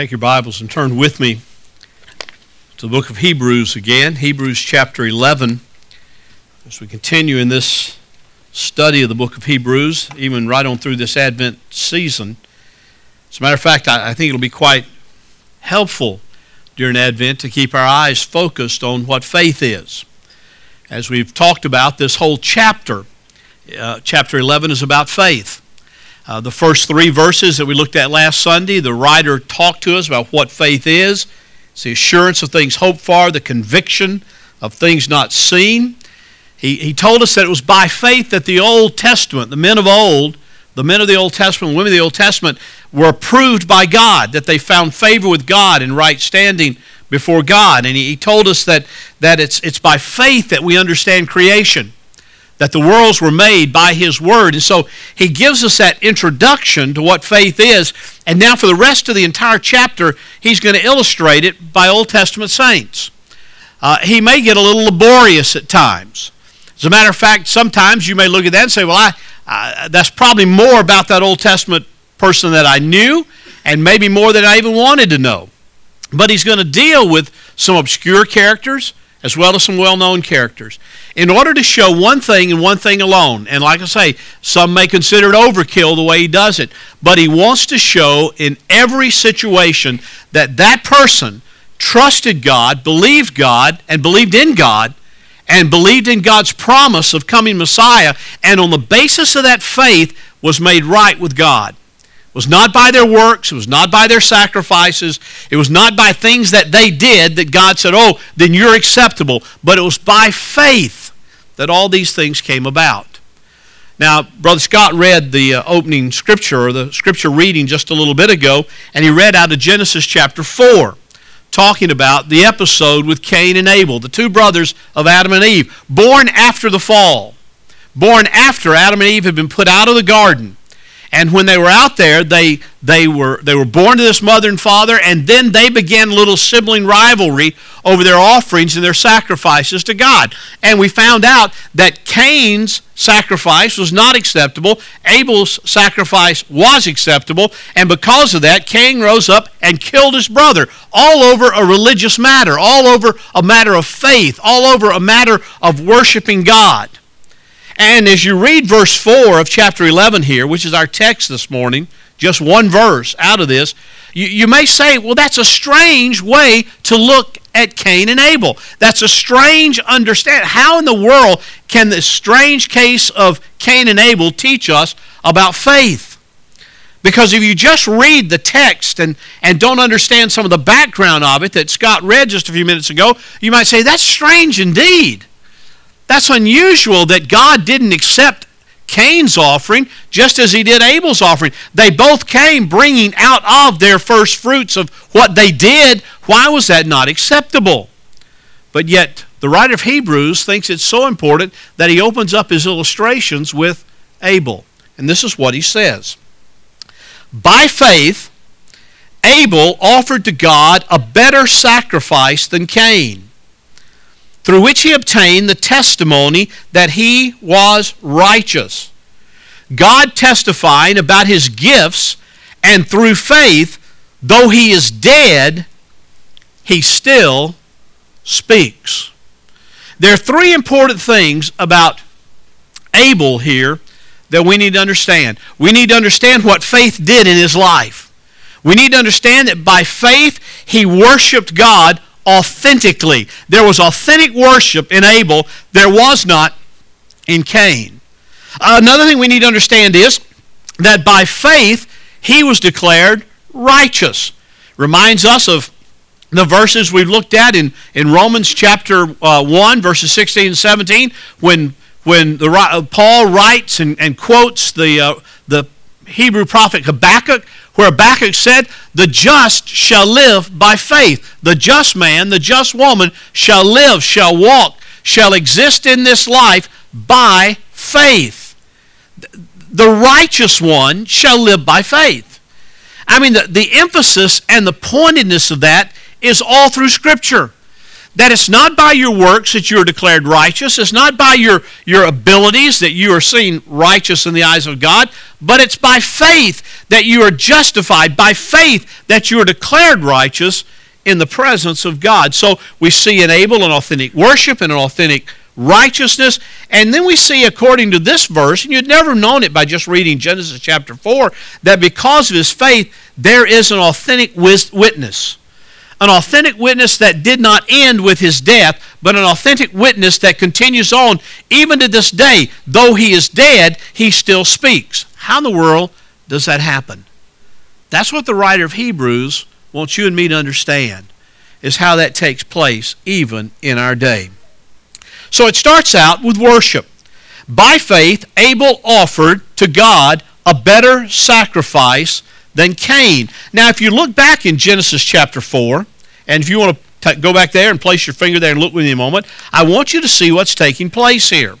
Take your Bibles and turn with me to the book of Hebrews again, Hebrews chapter 11. As we continue in this study of the book of Hebrews, even right on through this Advent season. As a matter of fact, I, think it'll be quite helpful during Advent to keep our eyes focused on what faith is. As we've talked about, this whole chapter, uh, chapter 11, is about faith. Uh, the first three verses that we looked at last Sunday, the writer talked to us about what faith is. It's the assurance of things hoped for, the conviction of things not seen. He, he told us that it was by faith that the Old Testament, the men of old, the men of the Old Testament, women of the Old Testament, were approved by God, that they found favor with God and right standing before God. And he, he told us that, that it's, it's by faith that we understand creation that the worlds were made by His Word. And so He gives us that introduction to what faith is. And now, for the rest of the entire chapter, He's going to illustrate it by Old Testament saints. Uh, he may get a little laborious at times. As a matter of fact, sometimes you may look at that and say, well, I, that's probably more about that Old Testament person that I knew, and maybe more than I even wanted to know. But he's going to deal with some obscure characters as well as some well known characters, in order to show one thing and one thing alone. And like I say, some may consider it overkill the way he does it, but he wants to show in every situation that that person trusted God, believed God, and believed in God, and believed in God's promise of coming Messiah, and on the basis of that faith was made right with God. It was not by their works, it was not by their sacrifices, it was not by things that they did that God said, oh, then you're acceptable, but it was by faith that all these things came about. Now, Brother Scott read the uh, opening scripture, or the scripture reading just a little bit ago, and he read out of Genesis chapter 4, talking about the episode with Cain and Abel, the two brothers of Adam and Eve, born after the fall, born after Adam and Eve had been put out of the garden and when they were out there, they, they, were, they were born to this mother and father, and then they began little sibling rivalry over their offerings and their sacrifices to God. And we found out that Cain's sacrifice was not acceptable, Abel's sacrifice was acceptable, and because of that, Cain rose up and killed his brother, all over a religious matter, all over a matter of faith, all over a matter of worshiping God. And as you read verse 4 of chapter 11 here, which is our text this morning, just one verse out of this, you, you may say, well, that's a strange way to look at Cain and Abel. That's a strange understanding. How in the world can this strange case of Cain and Abel teach us about faith? Because if you just read the text and, and don't understand some of the background of it that Scott read just a few minutes ago, you might say, that's strange indeed. That's unusual that God didn't accept Cain's offering just as he did Abel's offering. They both came bringing out of their first fruits of what they did. Why was that not acceptable? But yet, the writer of Hebrews thinks it's so important that he opens up his illustrations with Abel. And this is what he says By faith, Abel offered to God a better sacrifice than Cain through which he obtained the testimony that he was righteous. God testifying about his gifts, and through faith, though he is dead, he still speaks. There are three important things about Abel here that we need to understand. We need to understand what faith did in his life. We need to understand that by faith he worshiped God authentically. There was authentic worship in Abel, there was not in Cain. Another thing we need to understand is that by faith he was declared righteous. Reminds us of the verses we've looked at in, in Romans chapter uh, 1, verses 16 and 17, when, when the, uh, Paul writes and, and quotes the, uh, the Hebrew prophet Habakkuk where Habakkuk said, The just shall live by faith. The just man, the just woman shall live, shall walk, shall exist in this life by faith. The righteous one shall live by faith. I mean, the, the emphasis and the pointedness of that is all through Scripture. That it's not by your works that you are declared righteous, it's not by your, your abilities that you are seen righteous in the eyes of God, but it's by faith that you are justified, by faith that you are declared righteous in the presence of God. So we see in Abel an authentic worship and an authentic righteousness. And then we see, according to this verse, and you'd never known it by just reading Genesis chapter 4, that because of his faith, there is an authentic witness. An authentic witness that did not end with his death, but an authentic witness that continues on even to this day. Though he is dead, he still speaks. How in the world does that happen? That's what the writer of Hebrews wants you and me to understand, is how that takes place even in our day. So it starts out with worship. By faith, Abel offered to God a better sacrifice than Cain. Now, if you look back in Genesis chapter 4, and if you want to go back there and place your finger there and look with me a moment, I want you to see what's taking place here.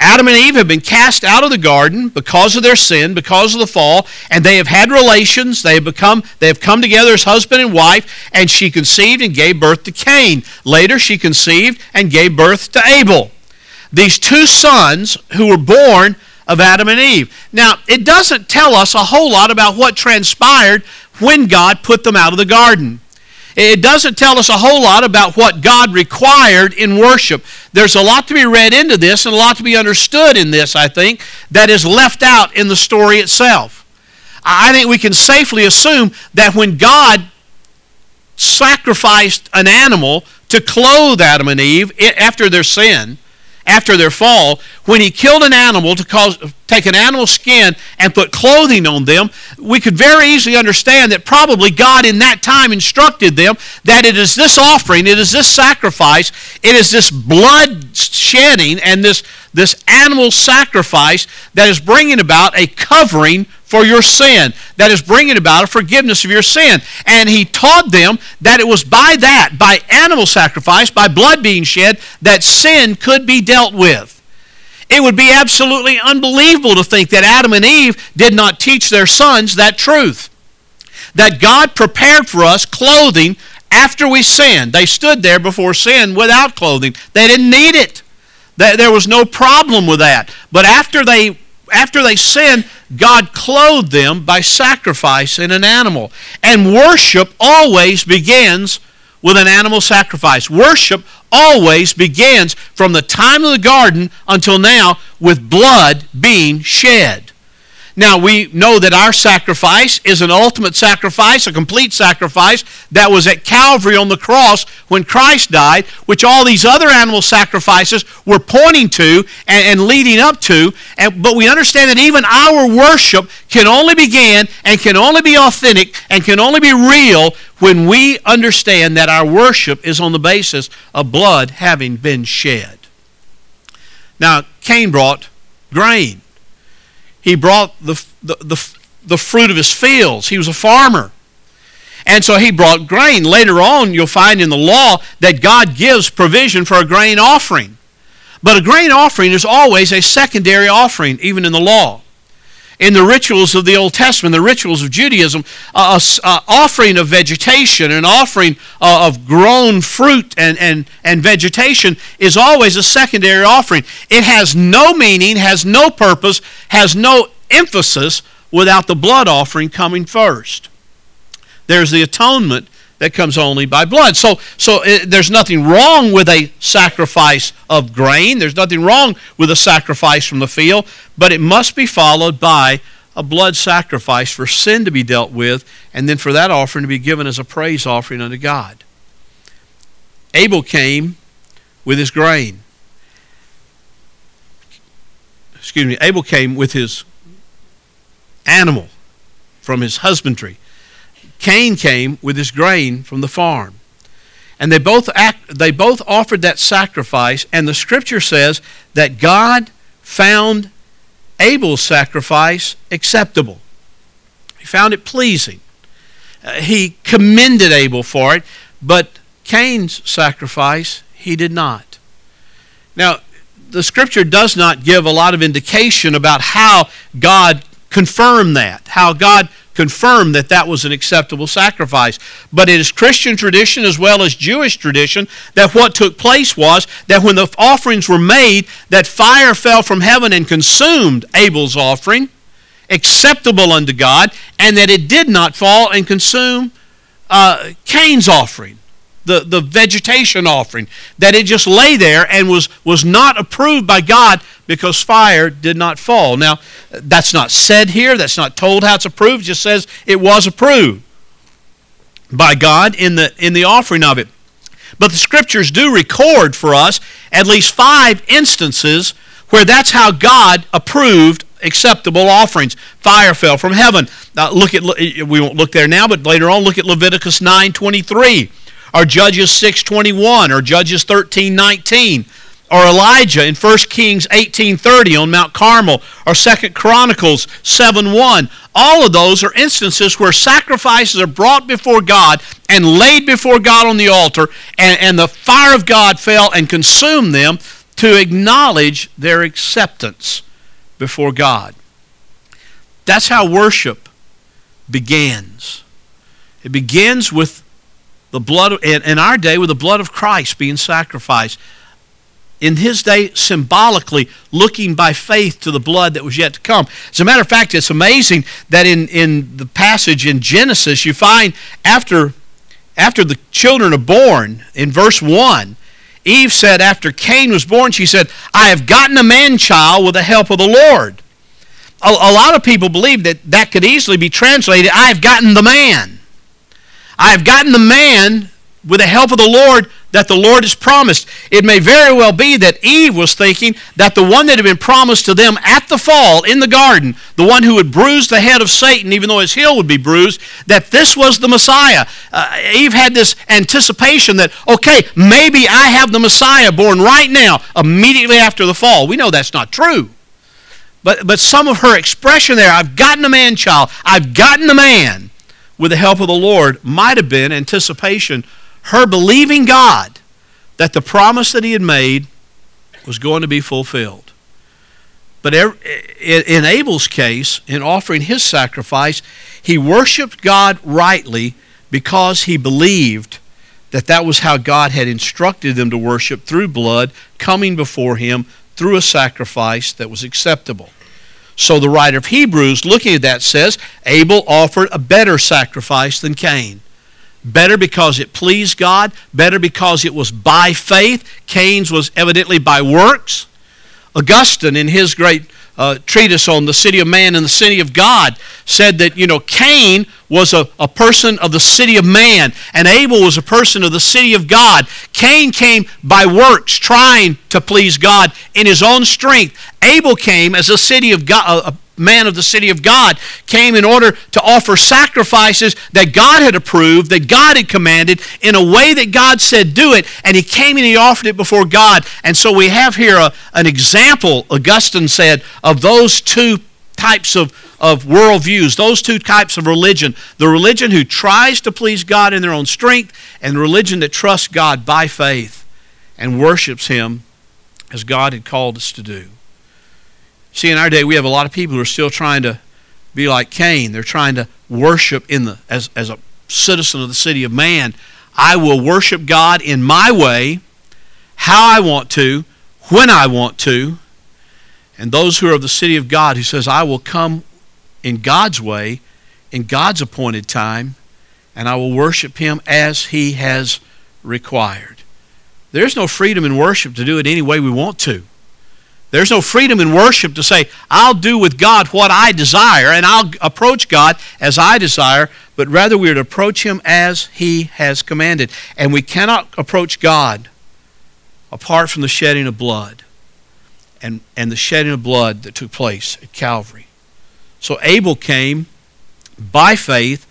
Adam and Eve have been cast out of the garden because of their sin, because of the fall, and they have had relations. They have become they have come together as husband and wife, and she conceived and gave birth to Cain. Later she conceived and gave birth to Abel. These two sons who were born of Adam and Eve. Now, it doesn't tell us a whole lot about what transpired when God put them out of the garden. It doesn't tell us a whole lot about what God required in worship. There's a lot to be read into this and a lot to be understood in this, I think, that is left out in the story itself. I think we can safely assume that when God sacrificed an animal to clothe Adam and Eve after their sin, after their fall, when he killed an animal to cause, take an animal skin and put clothing on them, we could very easily understand that probably God in that time instructed them that it is this offering, it is this sacrifice, it is this blood shedding and this, this animal sacrifice that is bringing about a covering for your sin, that is bringing about a forgiveness of your sin. And he taught them that it was by that, by animal sacrifice, by blood being shed, that sin could be dealt with. It would be absolutely unbelievable to think that Adam and Eve did not teach their sons that truth. That God prepared for us clothing after we sinned. They stood there before sin without clothing. They didn't need it. There was no problem with that. But after they after they sinned, God clothed them by sacrifice in an animal. And worship always begins with an animal sacrifice. Worship always begins from the time of the garden until now with blood being shed. Now, we know that our sacrifice is an ultimate sacrifice, a complete sacrifice that was at Calvary on the cross when Christ died, which all these other animal sacrifices were pointing to and, and leading up to. And, but we understand that even our worship can only begin and can only be authentic and can only be real when we understand that our worship is on the basis of blood having been shed. Now, Cain brought grain. He brought the, the, the, the fruit of his fields. He was a farmer. And so he brought grain. Later on, you'll find in the law that God gives provision for a grain offering. But a grain offering is always a secondary offering, even in the law. In the rituals of the Old Testament, the rituals of Judaism, a, a offering of vegetation, an offering uh, of grown fruit and, and, and vegetation is always a secondary offering. It has no meaning, has no purpose, has no emphasis without the blood offering coming first. There's the atonement that comes only by blood. So, so it, there's nothing wrong with a sacrifice of grain. There's nothing wrong with a sacrifice from the field, but it must be followed by a blood sacrifice for sin to be dealt with, and then for that offering to be given as a praise offering unto God. Abel came with his grain. Excuse me, Abel came with his animal from his husbandry. Cain came with his grain from the farm. And they both, act, they both offered that sacrifice, and the scripture says that God found Abel's sacrifice acceptable. He found it pleasing. Uh, he commended Abel for it, but Cain's sacrifice, he did not. Now, the scripture does not give a lot of indication about how God confirmed that, how God confirmed that that was an acceptable sacrifice. But it is Christian tradition as well as Jewish tradition that what took place was that when the offerings were made, that fire fell from heaven and consumed Abel's offering, acceptable unto God, and that it did not fall and consume uh, Cain's offering the, the vegetation offering, that it just lay there and was, was not approved by God because fire did not fall. Now, that's not said here, that's not told how it's approved, it just says it was approved by God in the, in the offering of it. But the scriptures do record for us at least five instances where that's how God approved acceptable offerings. Fire fell from heaven. Now look at we won't look there now, but later on look at Leviticus 9:23 or Judges 6.21 or Judges 13.19 or Elijah in 1 Kings 18.30 on Mount Carmel or 2 Chronicles 7.1. All of those are instances where sacrifices are brought before God and laid before God on the altar and, and the fire of God fell and consumed them to acknowledge their acceptance before God. That's how worship begins. It begins with the blood in, in our day with the blood of Christ being sacrificed. In his day, symbolically looking by faith to the blood that was yet to come. As a matter of fact, it's amazing that in, in the passage in Genesis, you find after, after the children are born, in verse 1, Eve said, after Cain was born, she said, I have gotten a man child with the help of the Lord. A, a lot of people believe that that could easily be translated, I have gotten the man. I have gotten the man with the help of the Lord that the Lord has promised. It may very well be that Eve was thinking that the one that had been promised to them at the fall in the garden, the one who would bruise the head of Satan, even though his heel would be bruised, that this was the Messiah. Uh, Eve had this anticipation that, okay, maybe I have the Messiah born right now, immediately after the fall. We know that's not true. But, but some of her expression there, I've gotten a man child, I've gotten the man with the help of the Lord might have been anticipation, her believing God that the promise that he had made was going to be fulfilled. But in Abel's case, in offering his sacrifice, he worshiped God rightly because he believed that that was how God had instructed them to worship through blood coming before him through a sacrifice that was acceptable. So the writer of Hebrews, looking at that, says Abel offered a better sacrifice than Cain. Better because it pleased God, better because it was by faith. Cain's was evidently by works. Augustine, in his great uh, treatise on the city of man and the city of God said that, you know, Cain was a, a person of the city of man and Abel was a person of the city of God. Cain came by works trying to please God in his own strength. Abel came as a city of God, a, man of the city of God, came in order to offer sacrifices that God had approved, that God had commanded, in a way that God said do it, and he came and he offered it before God. And so we have here a, an example, Augustine said, of those two types of, of worldviews, those two types of religion. The religion who tries to please God in their own strength, and the religion that trusts God by faith and worships Him as God had called us to do. See, in our day, we have a lot of people who are still trying to be like Cain. They're trying to worship in the as, as a citizen of the city of man. I will worship God in my way, how I want to, when I want to. And those who are of the city of God, who says, I will come in God's way, in God's appointed time, and I will worship Him as He has required. There's no freedom in worship to do it any way we want to. There's no freedom in worship to say, I'll do with God what I desire and I'll approach God as I desire, but rather we are to approach Him as He has commanded. And we cannot approach God apart from the shedding of blood and, and the shedding of blood that took place at Calvary. So Abel came by faith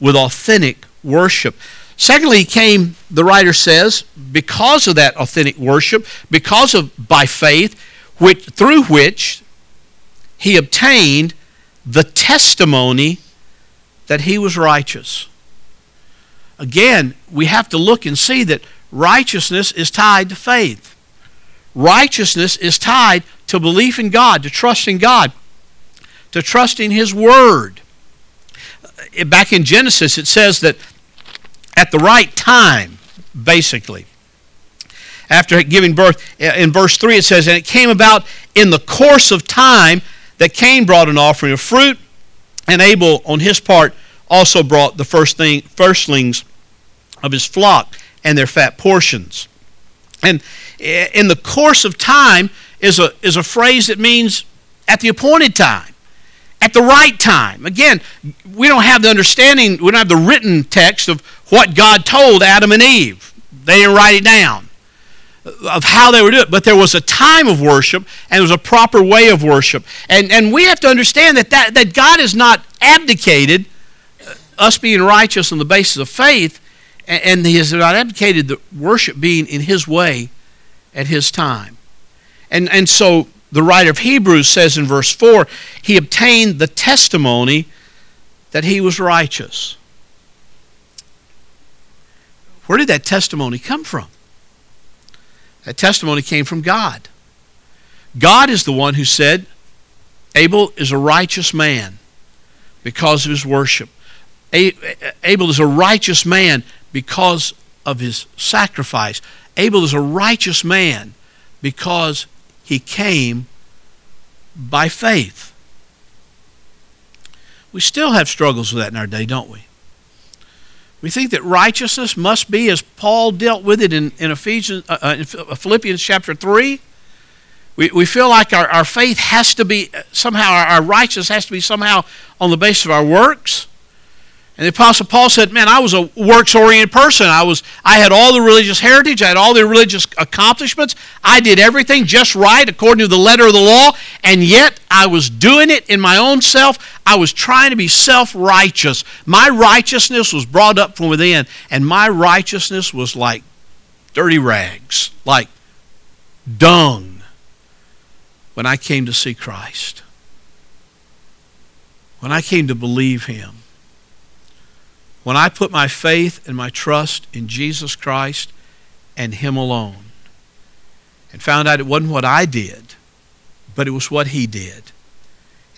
with authentic worship. Secondly, he came, the writer says, because of that authentic worship, because of by faith, which, through which he obtained the testimony that he was righteous. Again, we have to look and see that righteousness is tied to faith. Righteousness is tied to belief in God, to trust in God, to trusting His Word. Uh, back in Genesis, it says that at the right time, basically, after giving birth, uh, in verse 3 it says, And it came about in the course of time that Cain brought an offering of fruit, and Abel, on his part, also brought the first thing, firstlings of his flock and their fat portions. And uh, in the course of time is a, is a phrase that means at the appointed time, at the right time. Again, we don't have the understanding, we don't have the written text of what God told Adam and Eve. They didn't write it down of how they were doing it. But there was a time of worship and there was a proper way of worship. And, and we have to understand that, that, that God has not abdicated uh, us being righteous on the basis of faith, and He has not abdicated the worship being in His way at His time. And, and so the writer of Hebrews says in verse 4 He obtained the testimony that He was righteous. Where did that testimony come from? That testimony came from God. God is the one who said, Abel is a righteous man because of his worship. Abel is a righteous man because of his sacrifice. Abel is a righteous man because he came by faith. We still have struggles with that in our day, don't we? We think that righteousness must be as Paul dealt with it in, in, Ephesians, uh, uh in Philippians chapter 3. We, we feel like our, our faith has to be somehow, our, our righteousness has to be somehow on the basis of our works. And the Apostle Paul said, Man, I was a works oriented person. I, was, I had all the religious heritage, I had all the religious accomplishments. I did everything just right according to the letter of the law, and yet I was doing it in my own self. I was trying to be self righteous. My righteousness was brought up from within, and my righteousness was like dirty rags, like dung when I came to see Christ, when I came to believe Him when I put my faith and my trust in Jesus Christ and Him alone, and found out it wasn't what I did, but it was what He did.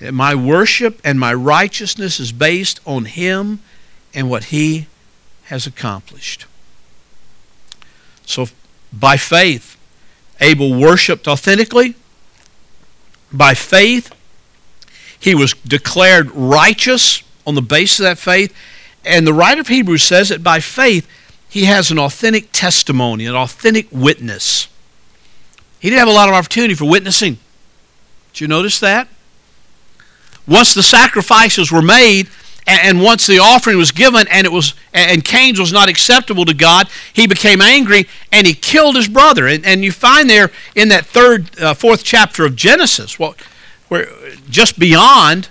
My worship and my righteousness is based on Him and what He has accomplished. So, by faith, Abel worshiped authentically. By faith, he was declared righteous on the basis of that faith and the writer of Hebrews says that by faith, he has an authentic testimony, an authentic witness. He didn't have a lot of opportunity for witnessing. Did you notice that? Once the sacrifices were made, and once the offering was given and it was and Cain's was not acceptable to God, he became angry and he killed his brother. And, and you find there in that third, uh, fourth chapter of Genesis, what, where just beyond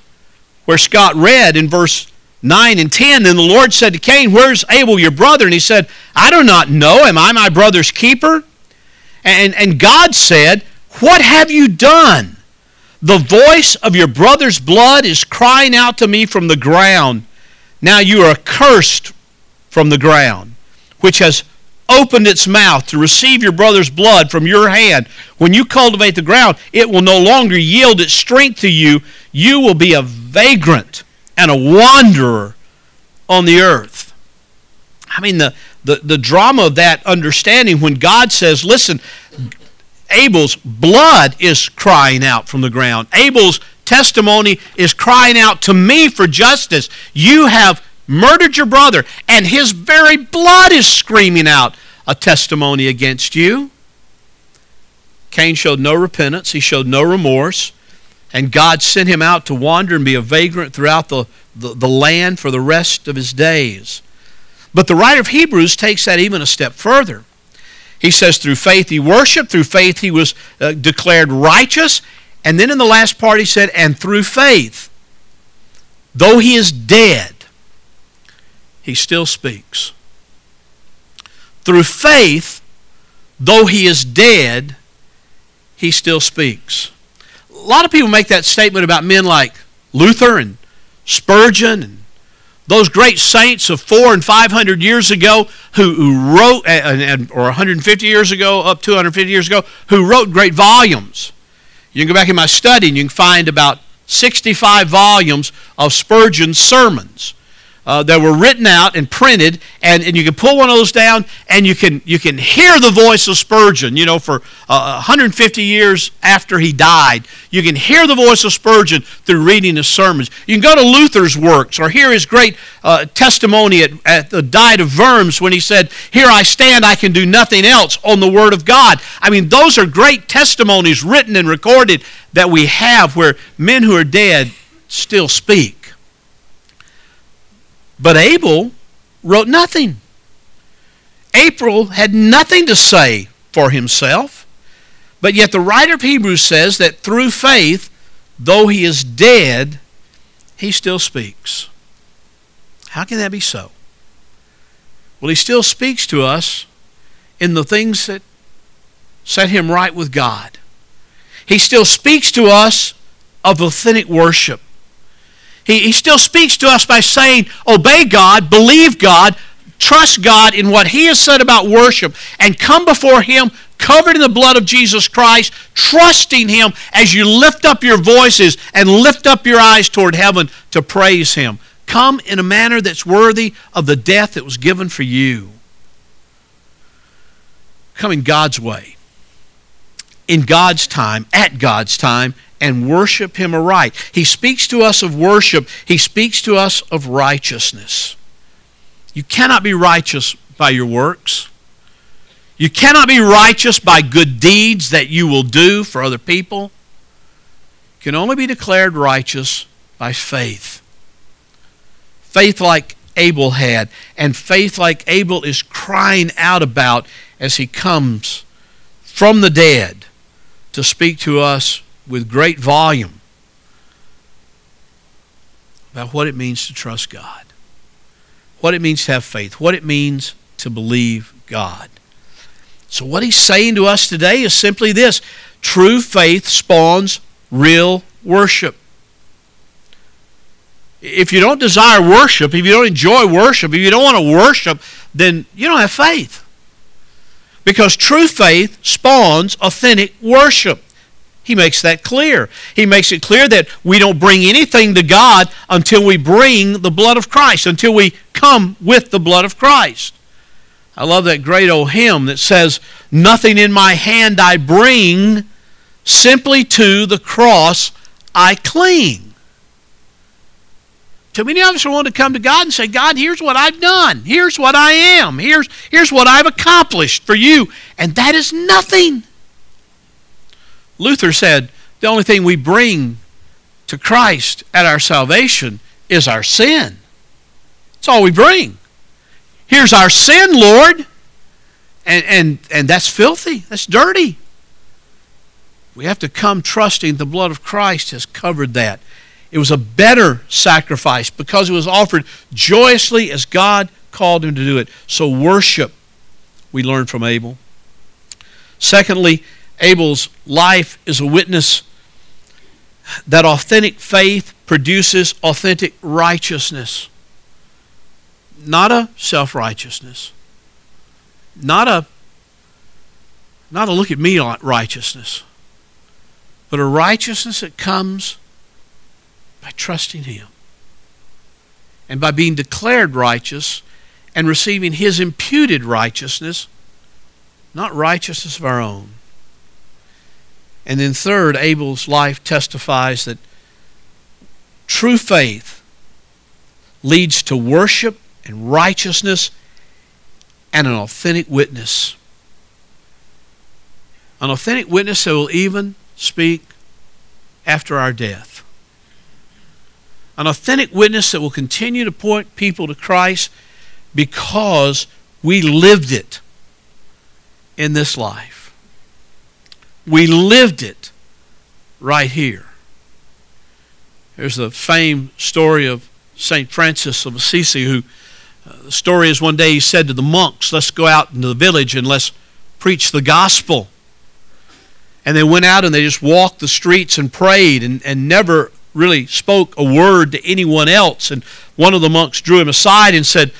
where Scott read in verse 9 and 10, then the Lord said to Cain, Where's Abel, your brother? And he said, I do not know. Am I my brother's keeper? And, and God said, What have you done? The voice of your brother's blood is crying out to me from the ground. Now you are accursed from the ground, which has opened its mouth to receive your brother's blood from your hand. When you cultivate the ground, it will no longer yield its strength to you. You will be a vagrant and a wanderer on the earth. I mean, the, the, the drama of that understanding when God says, listen, Abel's blood is crying out from the ground. Abel's testimony is crying out to me for justice. You have murdered your brother, and his very blood is screaming out a testimony against you. Cain showed no repentance, he showed no remorse and God sent him out to wander and be a vagrant throughout the, the, the, land for the rest of his days. But the writer of Hebrews takes that even a step further. He says, through faith he worshiped, through faith he was uh, declared righteous, and then in the last part he said, and through faith, though he is dead, he still speaks. Through faith, though he is dead, he still speaks lot of people make that statement about men like Luther and Spurgeon and those great saints of four and five hundred years ago who, who wrote, and, and, or 150 years ago, up 250 years ago, who wrote great volumes. You can go back in my study and you can find about 65 volumes of Spurgeon's sermons. Uh, that were written out and printed, and, and you can pull one of those down, and you can you can hear the voice of Spurgeon. You know, for uh, 150 years after he died, you can hear the voice of Spurgeon through reading his sermons. You can go to Luther's works or hear his great uh, testimony at, at the Diet of Worms when he said, "Here I stand, I can do nothing else." On the Word of God. I mean, those are great testimonies written and recorded that we have where men who are dead still speak. But Abel wrote nothing. Abel had nothing to say for himself. But yet the writer of Hebrews says that through faith, though he is dead, he still speaks. How can that be so? Well, he still speaks to us in the things that set him right with God. He still speaks to us of authentic worship. He, he still speaks to us by saying, obey God, believe God, trust God in what He has said about worship, and come before Him covered in the blood of Jesus Christ, trusting Him as you lift up your voices and lift up your eyes toward heaven to praise Him. Come in a manner that's worthy of the death that was given for you. Come in God's way, in God's time, at God's time, and worship Him aright. He speaks to us of worship, He speaks to us of righteousness. You cannot be righteous by your works. You cannot be righteous by good deeds that you will do for other people. You can only be declared righteous by faith. Faith like Abel had, and faith like Abel is crying out about as he comes from the dead to speak to us with great volume about what it means to trust God, what it means to have faith, what it means to believe God. So, what he's saying to us today is simply this true faith spawns real worship. If you don't desire worship, if you don't enjoy worship, if you don't want to worship, then you don't have faith. Because true faith spawns authentic worship. He makes that clear. He makes it clear that we don't bring anything to God until we bring the blood of Christ, until we come with the blood of Christ. I love that great old hymn that says, Nothing in my hand I bring, simply to the cross I cling. Too many of us want to come to God and say, God, here's what I've done. Here's what I am. Here's, here's what I've accomplished for you. And that is nothing. Luther said the only thing we bring to Christ at our salvation is our sin. That's all we bring. Here's our sin, Lord. And, and, and that's filthy. That's dirty. We have to come trusting the blood of Christ has covered that. It was a better sacrifice because it was offered joyously as God called him to do it. So, worship, we learn from Abel. Secondly, Abel's life is a witness that authentic faith produces authentic righteousness. Not a self righteousness. Not a not a look at me righteousness, but a righteousness that comes by trusting Him and by being declared righteous and receiving His imputed righteousness, not righteousness of our own. And then, third, Abel's life testifies that true faith leads to worship and righteousness and an authentic witness. An authentic witness that will even speak after our death. An authentic witness that will continue to point people to Christ because we lived it in this life. We lived it right here. There's the famed story of St. Francis of Assisi, who uh, the story is one day he said to the monks, Let's go out into the village and let's preach the gospel. And they went out and they just walked the streets and prayed and, and never really spoke a word to anyone else. And one of the monks drew him aside and said,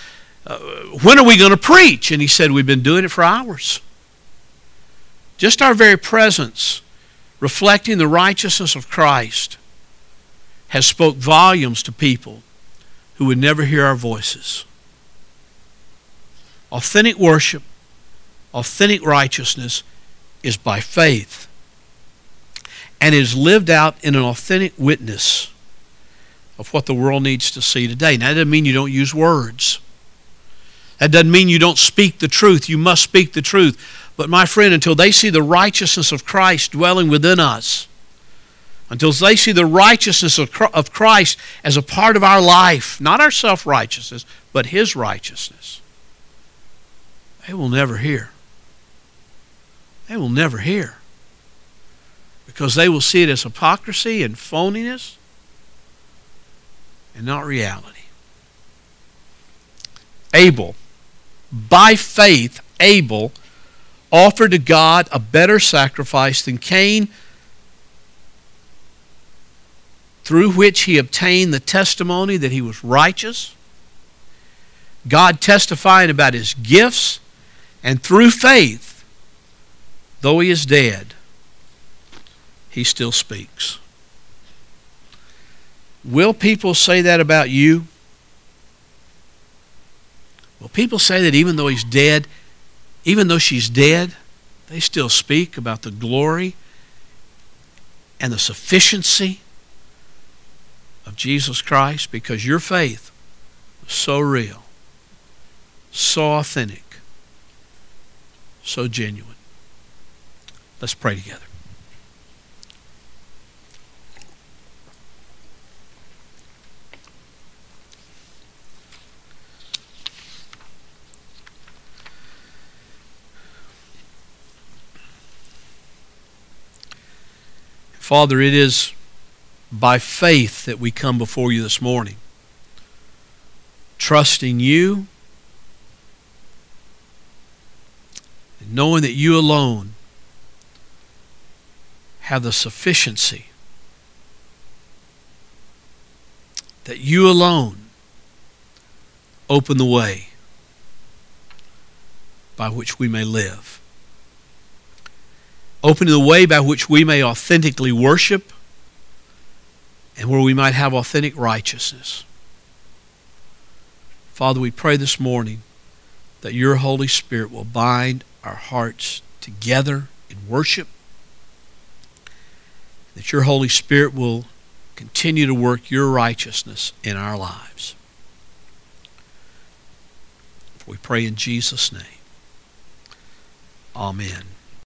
uh, When are we going to preach? And he said, We've been doing it for hours. Just our very presence, reflecting the righteousness of Christ, has spoke volumes to people who would never hear our voices. Authentic worship, authentic righteousness is by faith and is lived out in an authentic witness of what the world needs to see today. Now, that doesn't mean you don't use words. That doesn't mean you don't speak the truth. You must speak the truth. But, my friend, until they see the righteousness of Christ dwelling within us, until they see the righteousness of Christ as a part of our life, not our self righteousness, but His righteousness, they will never hear. They will never hear. Because they will see it as hypocrisy and phoniness and not reality. Abel, by faith, Abel offered to God a better sacrifice than Cain, through which he obtained the testimony that he was righteous. God testifying about his gifts, and through faith, though he is dead, he still speaks. Will people say that about you? Will people say that even though he's dead, even though she's dead, they still speak about the glory and the sufficiency of Jesus Christ because your faith was so real, so authentic, so genuine. Let's pray together. Father, it is by faith that we come before you this morning, trusting you and knowing that you alone have the sufficiency, that you alone open the way by which we may live opening the way by which we may authentically worship and where we might have authentic righteousness. Father, we pray this morning that your Holy Spirit will bind our hearts together in worship, that your Holy Spirit will continue to work your righteousness in our lives. We pray in Jesus' name. Amen.